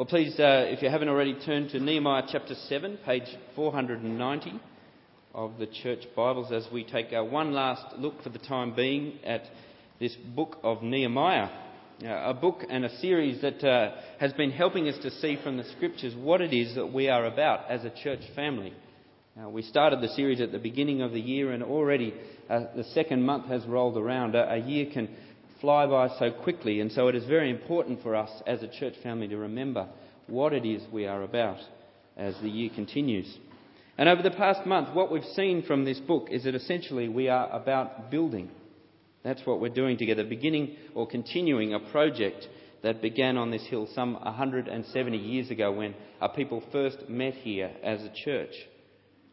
Well, please, uh, if you haven't already, turn to Nehemiah chapter 7, page 490 of the church Bibles as we take uh, one last look for the time being at this book of Nehemiah. Uh, a book and a series that uh, has been helping us to see from the scriptures what it is that we are about as a church family. we started the series at the beginning of the year, and already uh, the second month has rolled around. a year can fly by so quickly, and so it is very important for us as a church family to remember what it is we are about as the year continues. And over the past month, what we've seen from this book is that essentially we are about building. That's what we're doing together, beginning or continuing a project that began on this hill some 170 years ago when our people first met here as a church.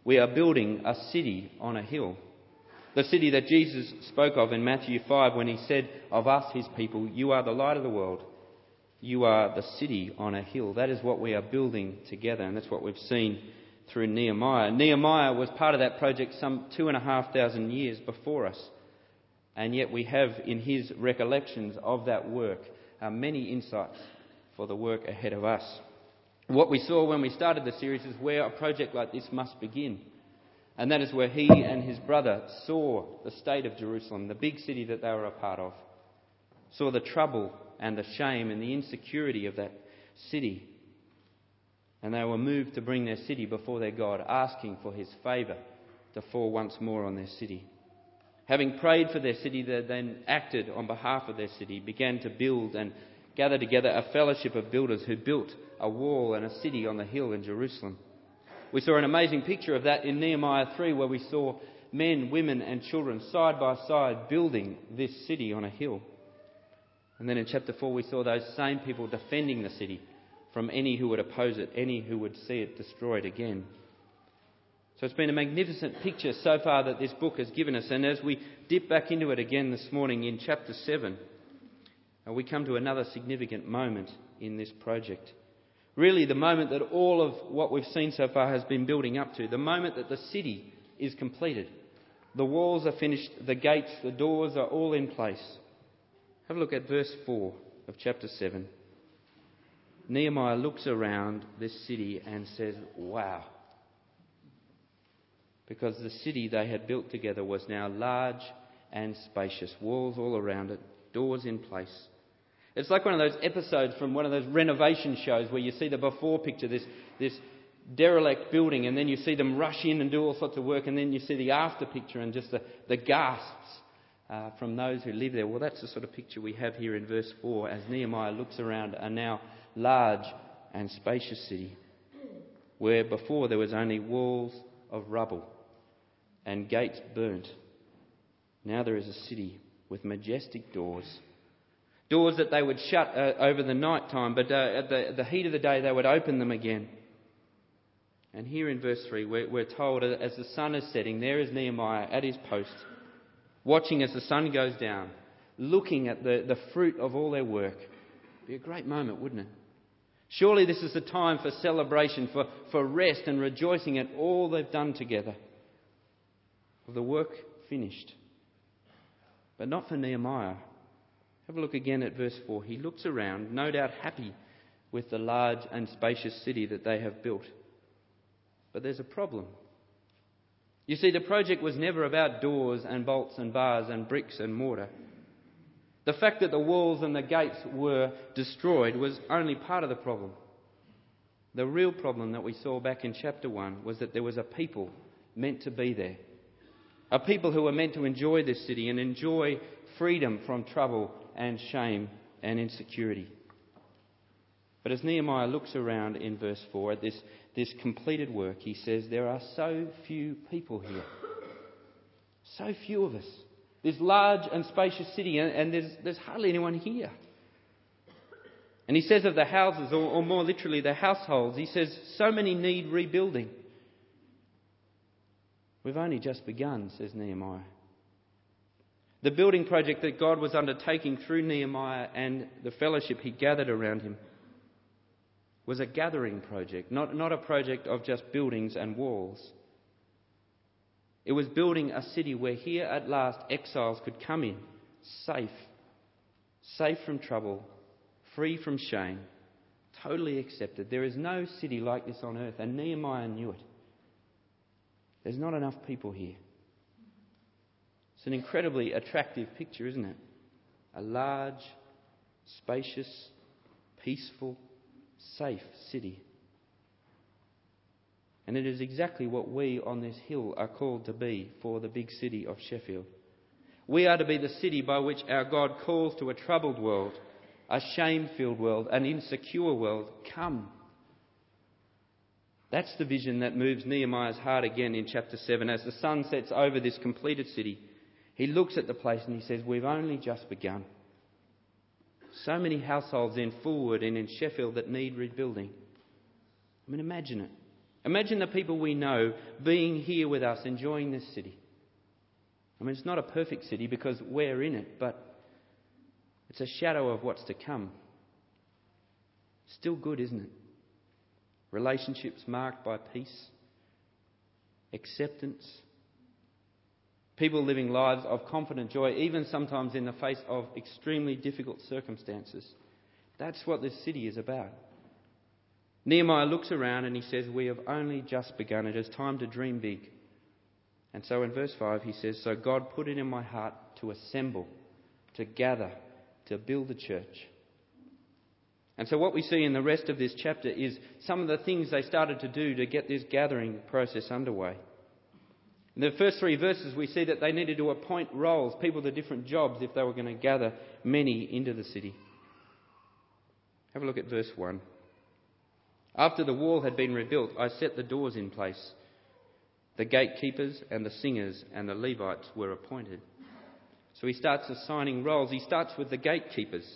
We are building a city on a hill. The city that Jesus spoke of in Matthew 5 when he said of us, his people, You are the light of the world. You are the city on a hill. That is what we are building together, and that's what we've seen through Nehemiah. Nehemiah was part of that project some two and a half thousand years before us, and yet we have in his recollections of that work uh, many insights for the work ahead of us. What we saw when we started the series is where a project like this must begin. And that is where he and his brother saw the state of Jerusalem, the big city that they were a part of, saw the trouble and the shame and the insecurity of that city. And they were moved to bring their city before their God, asking for his favour to fall once more on their city. Having prayed for their city, they then acted on behalf of their city, began to build and gather together a fellowship of builders who built a wall and a city on the hill in Jerusalem. We saw an amazing picture of that in Nehemiah 3, where we saw men, women, and children side by side building this city on a hill. And then in chapter 4, we saw those same people defending the city from any who would oppose it, any who would see it destroyed again. So it's been a magnificent picture so far that this book has given us. And as we dip back into it again this morning in chapter 7, uh, we come to another significant moment in this project. Really, the moment that all of what we've seen so far has been building up to, the moment that the city is completed. The walls are finished, the gates, the doors are all in place. Have a look at verse 4 of chapter 7. Nehemiah looks around this city and says, Wow. Because the city they had built together was now large and spacious, walls all around it, doors in place. It's like one of those episodes from one of those renovation shows where you see the before picture, this, this derelict building, and then you see them rush in and do all sorts of work, and then you see the after picture and just the, the gasps uh, from those who live there. Well, that's the sort of picture we have here in verse 4 as Nehemiah looks around a now large and spacious city where before there was only walls of rubble and gates burnt. Now there is a city with majestic doors Doors that they would shut uh, over the night time, but uh, at the, the, heat of the day they would open them again. And here in verse 3, we're, we're told uh, as the sun is setting, there is Nehemiah at his post, watching as the sun goes down, looking at the, the fruit of all their work. It'd be a great moment, wouldn't it? Surely this is a time for celebration, for, for rest and rejoicing at all they've done together. Of the work finished. But not for Nehemiah. Have a look again at verse 4. He looks around, no doubt happy with the large and spacious city that they have built. But there's a problem. You see, the project was never about doors and bolts and bars and bricks and mortar. The fact that the walls and the gates were destroyed was only part of the problem. The real problem that we saw back in chapter 1 was that there was a people meant to be there. A people who were meant to enjoy this city and enjoy freedom from trouble and shame and insecurity. But as Nehemiah looks around in verse 4 at this, this completed work, he says, There are so few people here. So few of us. This large and spacious city, and, and there's, there's hardly anyone here. And he says of the houses, or, or more literally the households, he says, So many need rebuilding. We've only just begun, says Nehemiah. The building project that God was undertaking through Nehemiah and the fellowship he gathered around him was a gathering project, not, not a project of just buildings and walls. It was building a city where here at last exiles could come in, safe, safe from trouble, free from shame, totally accepted. There is no city like this on earth, and Nehemiah knew it. There's not enough people here. It's an incredibly attractive picture, isn't it? A large, spacious, peaceful, safe city. And it is exactly what we on this hill are called to be for the big city of Sheffield. We are to be the city by which our God calls to a troubled world, a shame filled world, an insecure world. Come. That's the vision that moves Nehemiah's heart again in chapter 7. As the sun sets over this completed city, he looks at the place and he says, We've only just begun. So many households in Fulwood and in Sheffield that need rebuilding. I mean, imagine it. Imagine the people we know being here with us, enjoying this city. I mean, it's not a perfect city because we're in it, but it's a shadow of what's to come. Still good, isn't it? Relationships marked by peace, acceptance, people living lives of confident joy, even sometimes in the face of extremely difficult circumstances. That's what this city is about. Nehemiah looks around and he says, We have only just begun. It is time to dream big. And so in verse 5, he says, So God put it in my heart to assemble, to gather, to build a church. And so what we see in the rest of this chapter is some of the things they started to do to get this gathering process underway. In the first three verses, we see that they needed to appoint roles, people to different jobs, if they were going to gather many into the city. Have a look at verse 1. After the wall had been rebuilt, I set the doors in place. The gatekeepers and the singers and the Levites were appointed. So he starts assigning roles. He starts with the gatekeepers.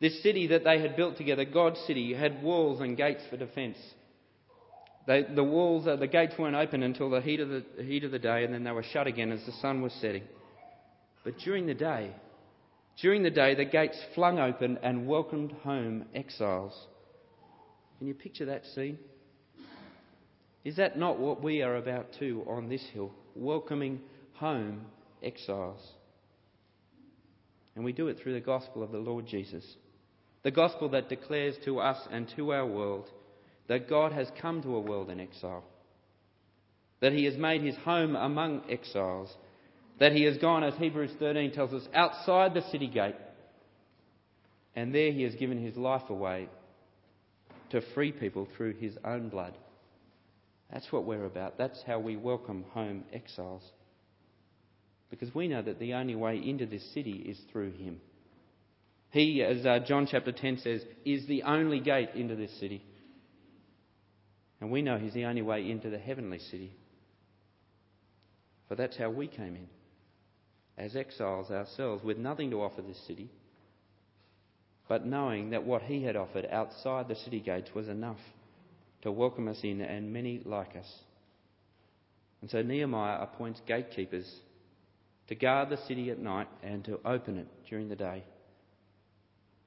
This city that they had built together, God's city, had walls and gates for defence. They, the walls, uh, the gates weren't open until the heat, of the, the heat of the day, and then they were shut again as the sun was setting. But during the day, during the day, the gates flung open and welcomed home exiles. Can you picture that scene? Is that not what we are about too on this hill? Welcoming home exiles. And we do it through the gospel of the Lord Jesus. The gospel that declares to us and to our world that God has come to a world in exile, that He has made His home among exiles, that He has gone, as Hebrews 13 tells us, outside the city gate, and there He has given His life away to free people through his own blood. That's what we're about. That's how we welcome home exiles. Because we know that the only way into this city is through him. He, as uh, John chapter 10 says, is the only gate into this city. And we know he's the only way into the heavenly city. For that's how we came in. As exiles ourselves, with nothing to offer this city, but knowing that what he had offered outside the city gates was enough to welcome us in and many like us. And so Nehemiah appoints gatekeepers to guard the city at night and to open it during the day.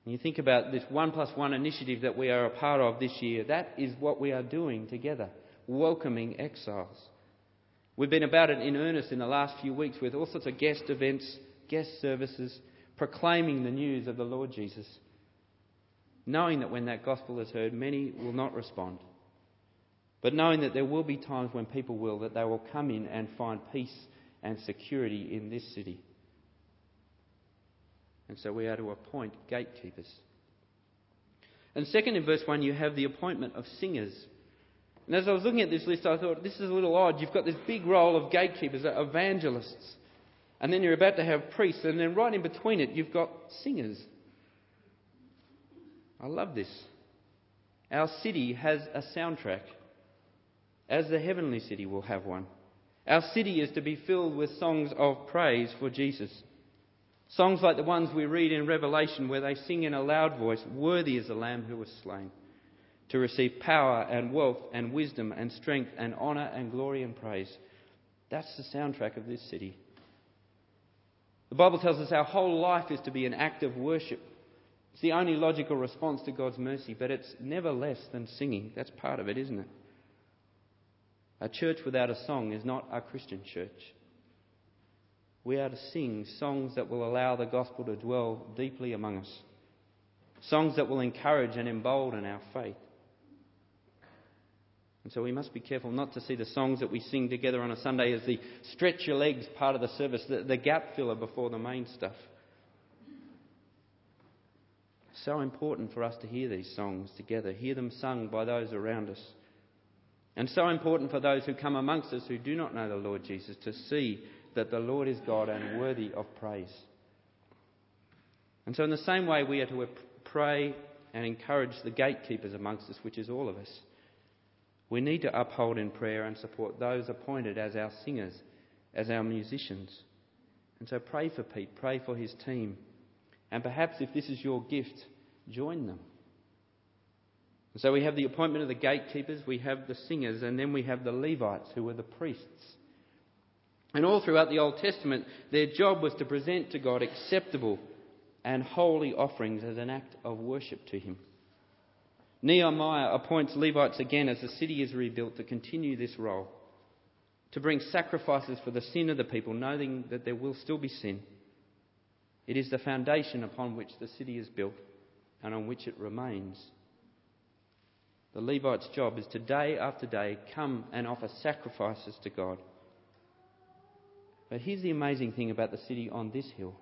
And you think about this one plus one initiative that we are a part of this year, that is what we are doing together, welcoming exiles. We've been about it in earnest in the last few weeks with all sorts of guest events, guest services, proclaiming the news of the Lord Jesus knowing that when that gospel is heard, many will not respond. But knowing that there will be times when people will, that they will come in and find peace and security in this city. And so we are to appoint gatekeepers. And second, in verse 1, you have the appointment of singers. And as I was looking at this list, I thought, this is a little odd. You've got this big role of gatekeepers, uh, evangelists. And then you're about to have priests. And then right in between it, you've got singers. I love this. Our city has a soundtrack, as the heavenly city will have one. Our city is to be filled with songs of praise for Jesus. Songs like the ones we read in Revelation, where they sing in a loud voice, Worthy is the Lamb who was slain, to receive power and wealth and wisdom and strength and honour and glory and praise. That's the soundtrack of this city. The Bible tells us our whole life is to be an act of worship. It's the only logical response to God's mercy, but it's never less than singing. That's part of it, isn't it? A church without a song is not a Christian church. We are to sing songs that will allow the gospel to dwell deeply among us. songs that will encourage and embolden our faith. And so we must be careful not to see the songs that we sing together on a Sunday as the stretch your legs part of the service, the, the gap filler before the main stuff. So important for us to hear these songs together, hear them sung by those around us. And so important for those who come amongst us who do not know the Lord Jesus to see that the Lord is God and worthy of praise. And so, in the same way, we are to pray and encourage the gatekeepers amongst us, which is all of us. We need to uphold in prayer and support those appointed as our singers, as our musicians. And so, pray for Pete, pray for his team. And perhaps if this is your gift, join them. And so we have the appointment of the gatekeepers, we have the singers, and then we have the Levites, who were the priests. And all throughout the Old Testament, their job was to present to God acceptable and holy offerings as an act of worship to Him. Nehemiah appoints Levites again as the city is rebuilt to continue this role, to bring sacrifices for the sin of the people, knowing that there will still be sin. It is the foundation upon which the city is built and on which it remains. The Levite's job is to day after day come and offer sacrifices to God. But here's the amazing thing about the city on this hill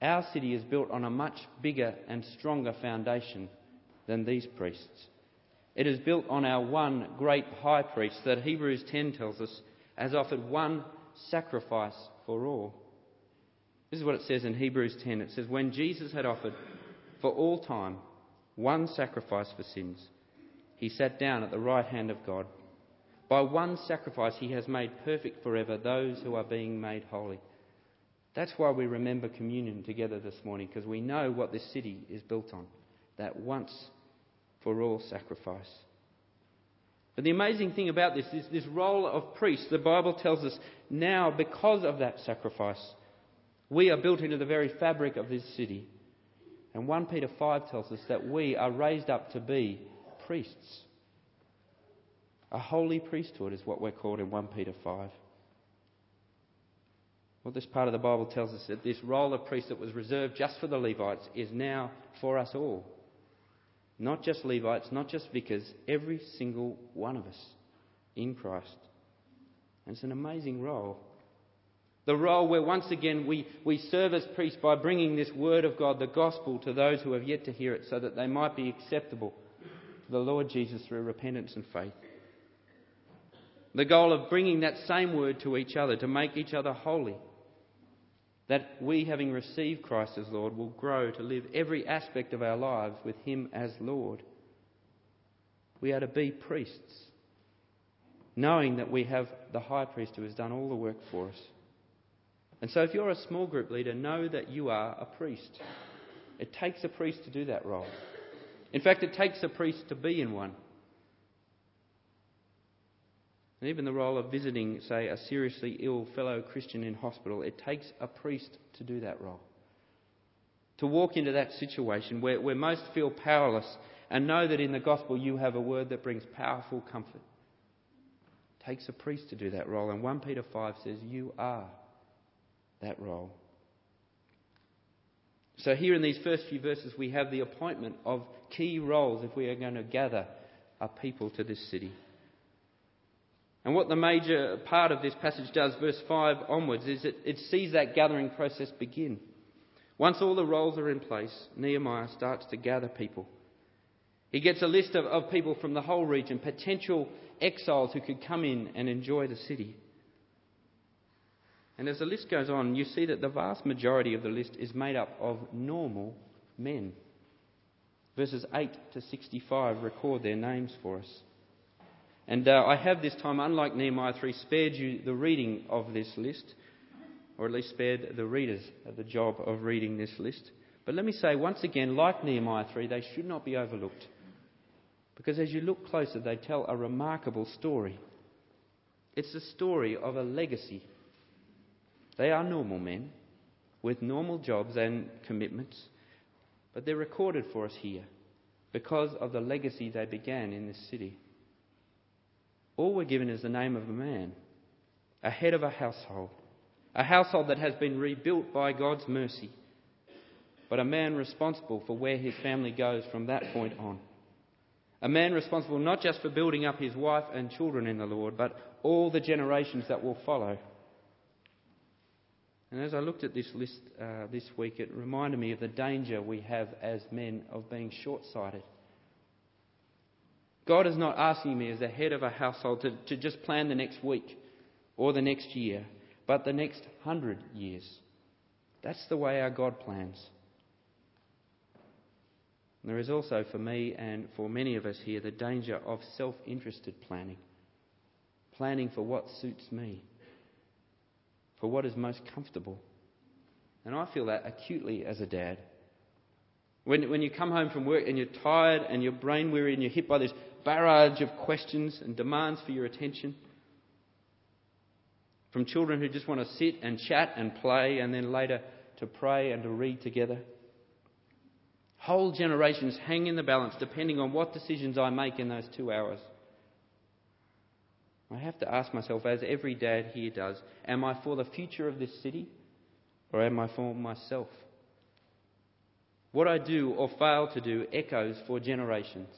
our city is built on a much bigger and stronger foundation than these priests. It is built on our one great high priest that Hebrews 10 tells us has offered one sacrifice for all. This is what it says in Hebrews 10. It says, When Jesus had offered for all time one sacrifice for sins, he sat down at the right hand of God. By one sacrifice, he has made perfect forever those who are being made holy. That's why we remember communion together this morning, because we know what this city is built on that once for all sacrifice. But the amazing thing about this is this role of priest. The Bible tells us now, because of that sacrifice, we are built into the very fabric of this city. And 1 Peter 5 tells us that we are raised up to be priests. A holy priesthood is what we're called in 1 Peter 5. Well, this part of the Bible tells us that this role of priest that was reserved just for the Levites is now for us all. Not just Levites, not just vicars, every single one of us in Christ. And it's an amazing role. The role where once again we, we serve as priests by bringing this word of God, the gospel, to those who have yet to hear it so that they might be acceptable to the Lord Jesus through repentance and faith. The goal of bringing that same word to each other to make each other holy that we, having received Christ as Lord, will grow to live every aspect of our lives with Him as Lord. We are to be priests, knowing that we have the high priest who has done all the work for us. And so, if you're a small group leader, know that you are a priest. It takes a priest to do that role. In fact, it takes a priest to be in one. And even the role of visiting, say, a seriously ill fellow Christian in hospital, it takes a priest to do that role. To walk into that situation where, where most feel powerless and know that in the gospel you have a word that brings powerful comfort. It takes a priest to do that role. And 1 Peter 5 says, You are that role. So, here in these first few verses, we have the appointment of key roles if we are going to gather a people to this city. And what the major part of this passage does, verse 5 onwards, is it, it sees that gathering process begin. Once all the roles are in place, Nehemiah starts to gather people. He gets a list of, of people from the whole region, potential exiles who could come in and enjoy the city. And as the list goes on, you see that the vast majority of the list is made up of normal men. Verses 8 to 65 record their names for us. And uh, I have this time, unlike Nehemiah 3, spared you the reading of this list, or at least spared the readers the job of reading this list. But let me say once again, like Nehemiah 3, they should not be overlooked. Because as you look closer, they tell a remarkable story. It's the story of a legacy. They are normal men with normal jobs and commitments, but they're recorded for us here because of the legacy they began in this city. All we're given is the name of a man, a head of a household, a household that has been rebuilt by God's mercy. but a man responsible for where his family goes from that point on. A man responsible not just for building up his wife and children in the Lord, but all the generations that will follow. And as I looked at this list uh, this week, it reminded me of the danger we have as men of being short sighted. God is not asking me as the head of a household to, to just plan the next week or the next year, but the next hundred years. That's the way our God plans. And there is also for me and for many of us here the danger of self interested planning. Planning for what suits me, for what is most comfortable. And I feel that acutely as a dad. When, when you come home from work and you're tired and you're brain weary and you're hit by this barrage of questions and demands for your attention, from children who just want to sit and chat and play and then later to pray and to read together. Whole generations hang in the balance depending on what decisions I make in those two hours. I have to ask myself, as every dad here does, am I for the future of this city or am I for myself? What I do or fail to do echoes for generations.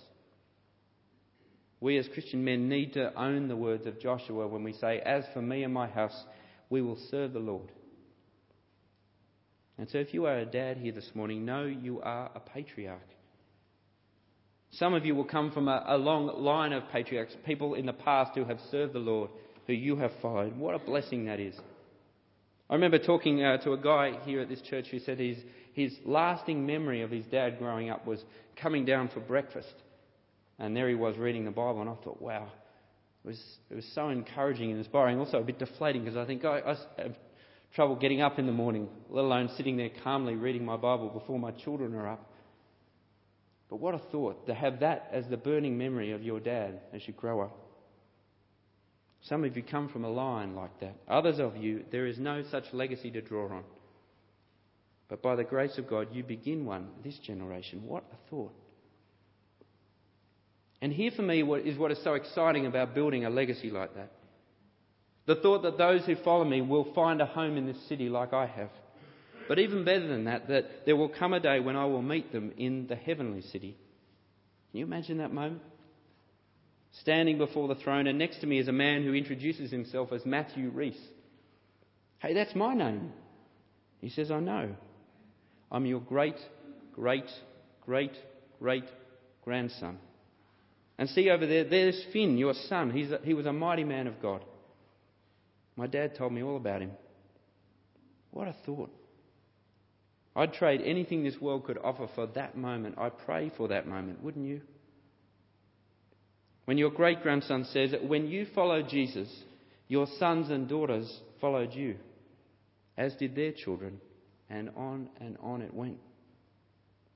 We as Christian men need to own the words of Joshua when we say, As for me and my house, we will serve the Lord. And so, if you are a dad here this morning, know you are a patriarch. Some of you will come from a, a, long line of patriarchs, people in the past who have served the Lord, who you have followed. What a blessing that is. I remember talking uh, to a guy here at this church who said his, his lasting memory of his dad growing up was coming down for breakfast. And there he was reading the Bible, and I thought, wow, it was, it was so encouraging and inspiring, also a bit deflating because I think I, I have trouble getting up in the morning, let alone sitting there calmly reading my Bible before my children are up. But what a thought to have that as the burning memory of your dad as you grow up. Some of you come from a line like that. Others of you, there is no such legacy to draw on. But by the grace of God, you begin one this generation. What a thought. And here for me is what is so exciting about building a legacy like that. The thought that those who follow me will find a home in this city like I have. But even better than that, that there will come a day when I will meet them in the heavenly city. Can you imagine that moment? Standing before the throne, and next to me is a man who introduces himself as Matthew Reese. Hey, that's my name. He says, I know. I'm your great, great, great, great grandson. And see over there, there's Finn, your son. He's a, he was a mighty man of God. My dad told me all about him. What a thought. I'd trade anything this world could offer for that moment. I pray for that moment, wouldn't you? When your great grandson says, that When you followed Jesus, your sons and daughters followed you, as did their children, and on and on it went.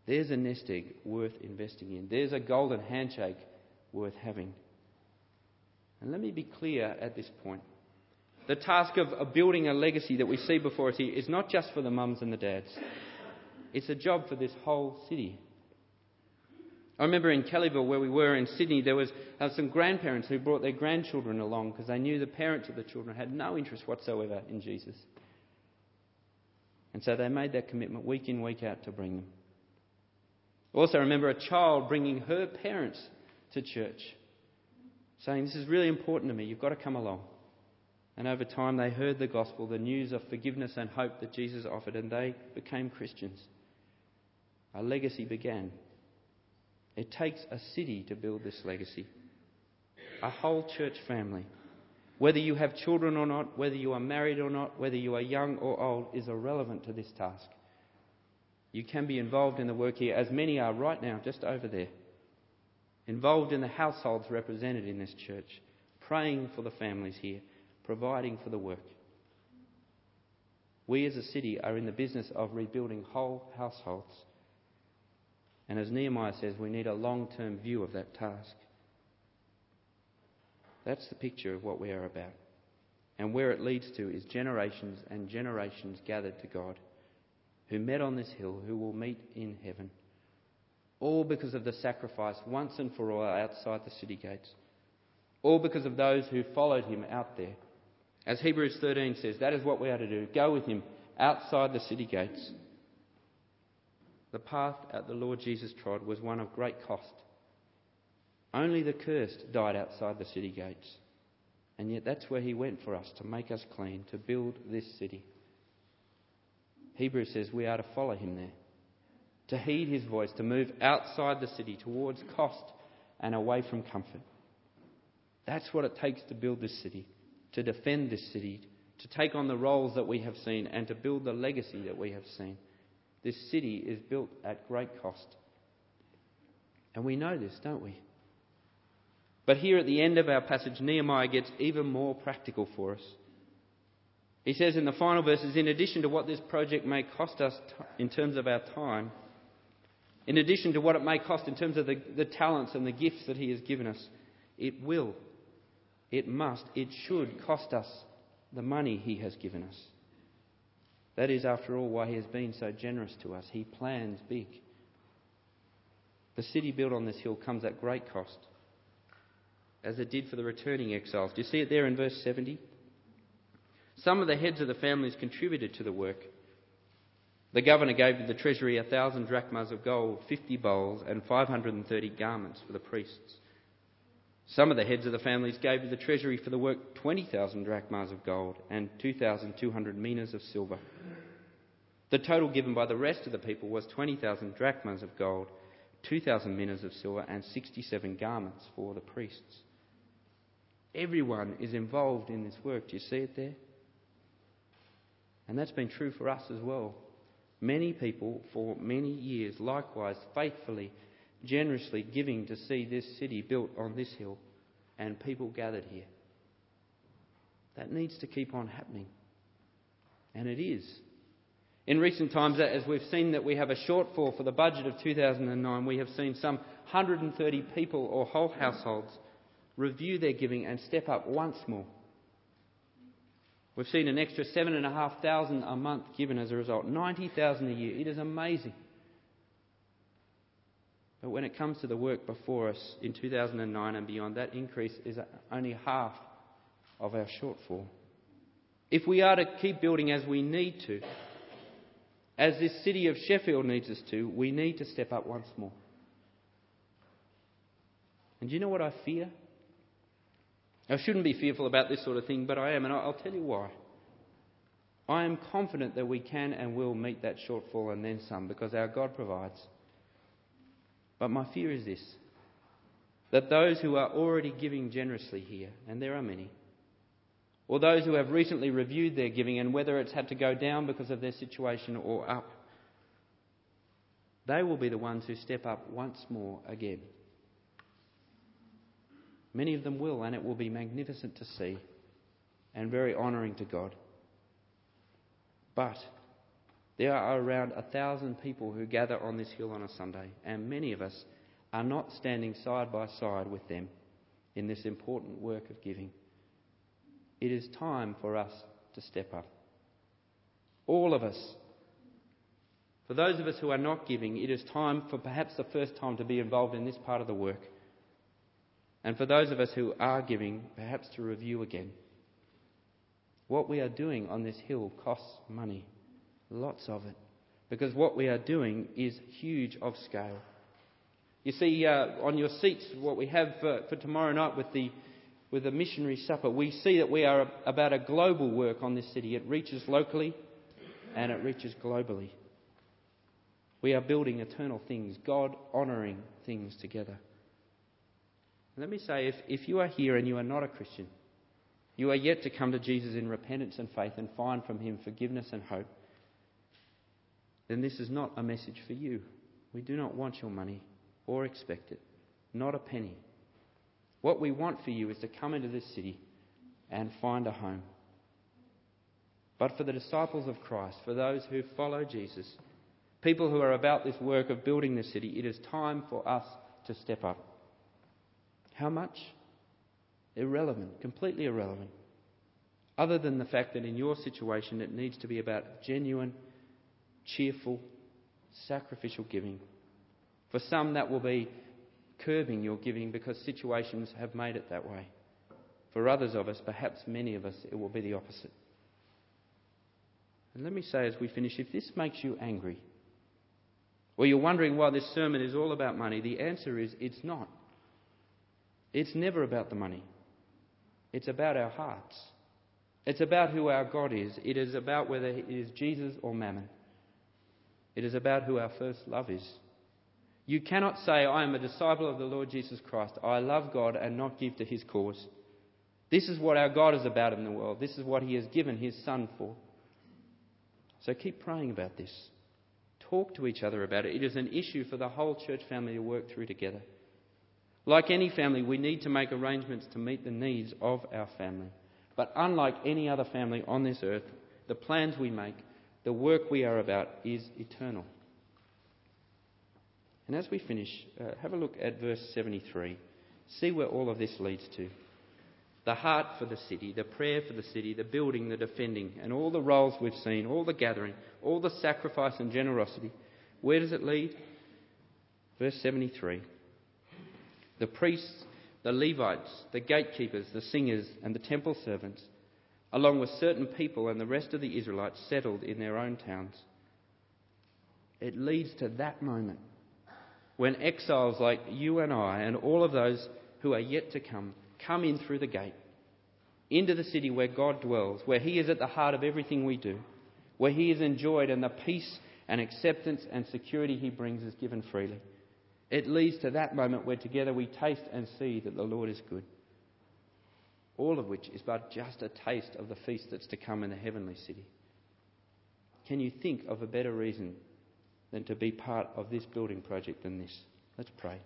There's a nest egg worth investing in. There's a golden handshake worth having. And let me be clear at this point. The task of, building a legacy that we see before us here is not just for the mums and the dads. It's a job for this whole city. I remember in Kellyville, where we were in Sydney, there was uh, some grandparents who brought their grandchildren along because they knew the parents of the children had no interest whatsoever in Jesus. And so they made that commitment week in, week out to bring them. Also, remember a child bringing her parents to church, saying, This is really important to me, you've got to come along. And over time, they heard the gospel, the news of forgiveness and hope that Jesus offered, and they became Christians. A legacy began. It takes a city to build this legacy, a whole church family. Whether you have children or not, whether you are married or not, whether you are young or old, is irrelevant to this task. You can be involved in the work here, as many are right now, just over there. Involved in the households represented in this church, praying for the families here providing for the work. We as a city are in the business of rebuilding whole households. And as Nehemiah says, we need a long term view of that task. That's the picture of what we are about. And where it leads to is generations and generations gathered to God, who met on this hill, who will meet in heaven. All because of the sacrifice once and for all outside the city gates. All because of those who followed him out there as Hebrews 13 says, that is what we are to do. Go with him outside the city gates. the path that the Lord Jesus trod was one of great cost. Only the cursed died outside the city gates. And yet that's where he went for us, to make us clean, to build this city. Hebrews says we are to follow him there, to heed his voice, to move outside the city towards cost and away from comfort. That's what it takes to build this city, to defend this city, to take on the roles that we have seen, and to build the legacy that we have seen. This city is built at great cost. And we know this, don't we? But here at the end of our passage, Nehemiah gets even more practical for us. He says in the final verses, in addition to what this project may cost us in terms of our time, in addition to what it may cost in terms of the, the talents and the gifts that He has given us, it will, it must, it should cost us the money He has given us. That is, after all, why He has been so generous to us. He plans big. The city built on this hill comes at great cost, as it did for the returning exiles. Do you see it there in verse 70? Some of the heads of the families contributed to the work. The governor gave to the treasury a thousand drachmas of gold, fifty bowls, and 530 garments for the priests. Some of the heads of the families gave to the treasury for the work 20,000 drachmas of gold and 2,200 minas of silver. The total given by the rest of the people was 20,000 drachmas of gold, 2,000 minas of silver, and 67 garments for the priests. Everyone is involved in this work. Do you see it there? And that's been true for us as well. Many people for many years, likewise, faithfully, generously giving to see this city built on this hill and people gathered here. That needs to keep on happening. And it is. In recent times, as we've seen that we have a shortfall for the budget of 2009, we have seen some 130 people or whole households review their giving and step up once more We've seen an extra 7,500 a month given as a result, 90,000 a year. It is amazing. But when it comes to the work before us in 2009 and beyond, that increase is only half of our shortfall. If we are to keep building as we need to, as this city of Sheffield needs us to, we need to step up once more. And do you know what I fear? I shouldn't be fearful about this sort of thing, but I am, and I'll tell you why. I am confident that we can and will meet that shortfall and then some because our God provides. But my fear is this that those who are already giving generously here, and there are many, or those who have recently reviewed their giving and whether it's had to go down because of their situation or up, they will be the ones who step up once more again. Many of them will, and it will be magnificent to see and very honouring to God. But there are around a thousand people who gather on this hill on a Sunday, and many of us are not standing side by side with them in this important work of giving. It is time for us to step up. All of us. For those of us who are not giving, it is time for perhaps the first time to be involved in this part of the work. And for those of us who are giving, perhaps to review again. What we are doing on this hill costs money, lots of it, because what we are doing is huge of scale. You see uh, on your seats what we have for, for tomorrow night with the with the missionary supper. We see that we are about a global work on this city. It reaches locally and it reaches globally. We are building eternal things, God honouring things together. Let me say if, if you are here and you are not a Christian, you are yet to come to Jesus in repentance and faith and find from him forgiveness and hope, then this is not a message for you. We do not want your money or expect it, not a penny. What we want for you is to come into this city and find a home. But for the disciples of Christ, for those who follow Jesus, people who are about this work of building the city, it is time for us to step up. How much? Irrelevant, completely irrelevant. Other than the fact that in your situation it needs to be about genuine, cheerful, sacrificial giving. For some, that will be curbing your giving because situations have made it that way. For others of us, perhaps many of us, it will be the opposite. And let me say as we finish if this makes you angry, Or you're wondering why this sermon is all about money. The answer is it's not. It's never about the money. It's about our hearts. It's about who our God is. It is about whether it is Jesus or mammon. It is about who our first love is. You cannot say, I am a disciple of the Lord Jesus Christ. I love God and not give to his cause. This is what our God is about in the world. This is what he has given his Son for. So keep praying about this. Talk to each other about it. It is an issue for the whole church family to work through together. Like any family, we need to make arrangements to meet the needs of our family. But unlike any other family on this earth, the plans we make, the work we are about, is eternal. And as we finish, uh, have a look at verse 73. See where all of this leads to. The heart for the city, the prayer for the city, the building, the defending, and all the roles we've seen, all the gathering, all the sacrifice and generosity. Where does it lead? Verse 73. The priests, the Levites, the gatekeepers, the singers, and the temple servants, along with certain people and the rest of the Israelites, settled in their own towns. It leads to that moment when exiles like you and I and all of those who are yet to come come in through the gate into the city where God dwells, where He is at the heart of everything we do, where He is enjoyed and the peace and acceptance and security He brings is given freely. It leads to that moment where together we taste and see that the Lord is good. All of which is but just a taste of the feast that's to come in the heavenly city. Can you think of a better reason than to be part of this building project than this? Let's pray.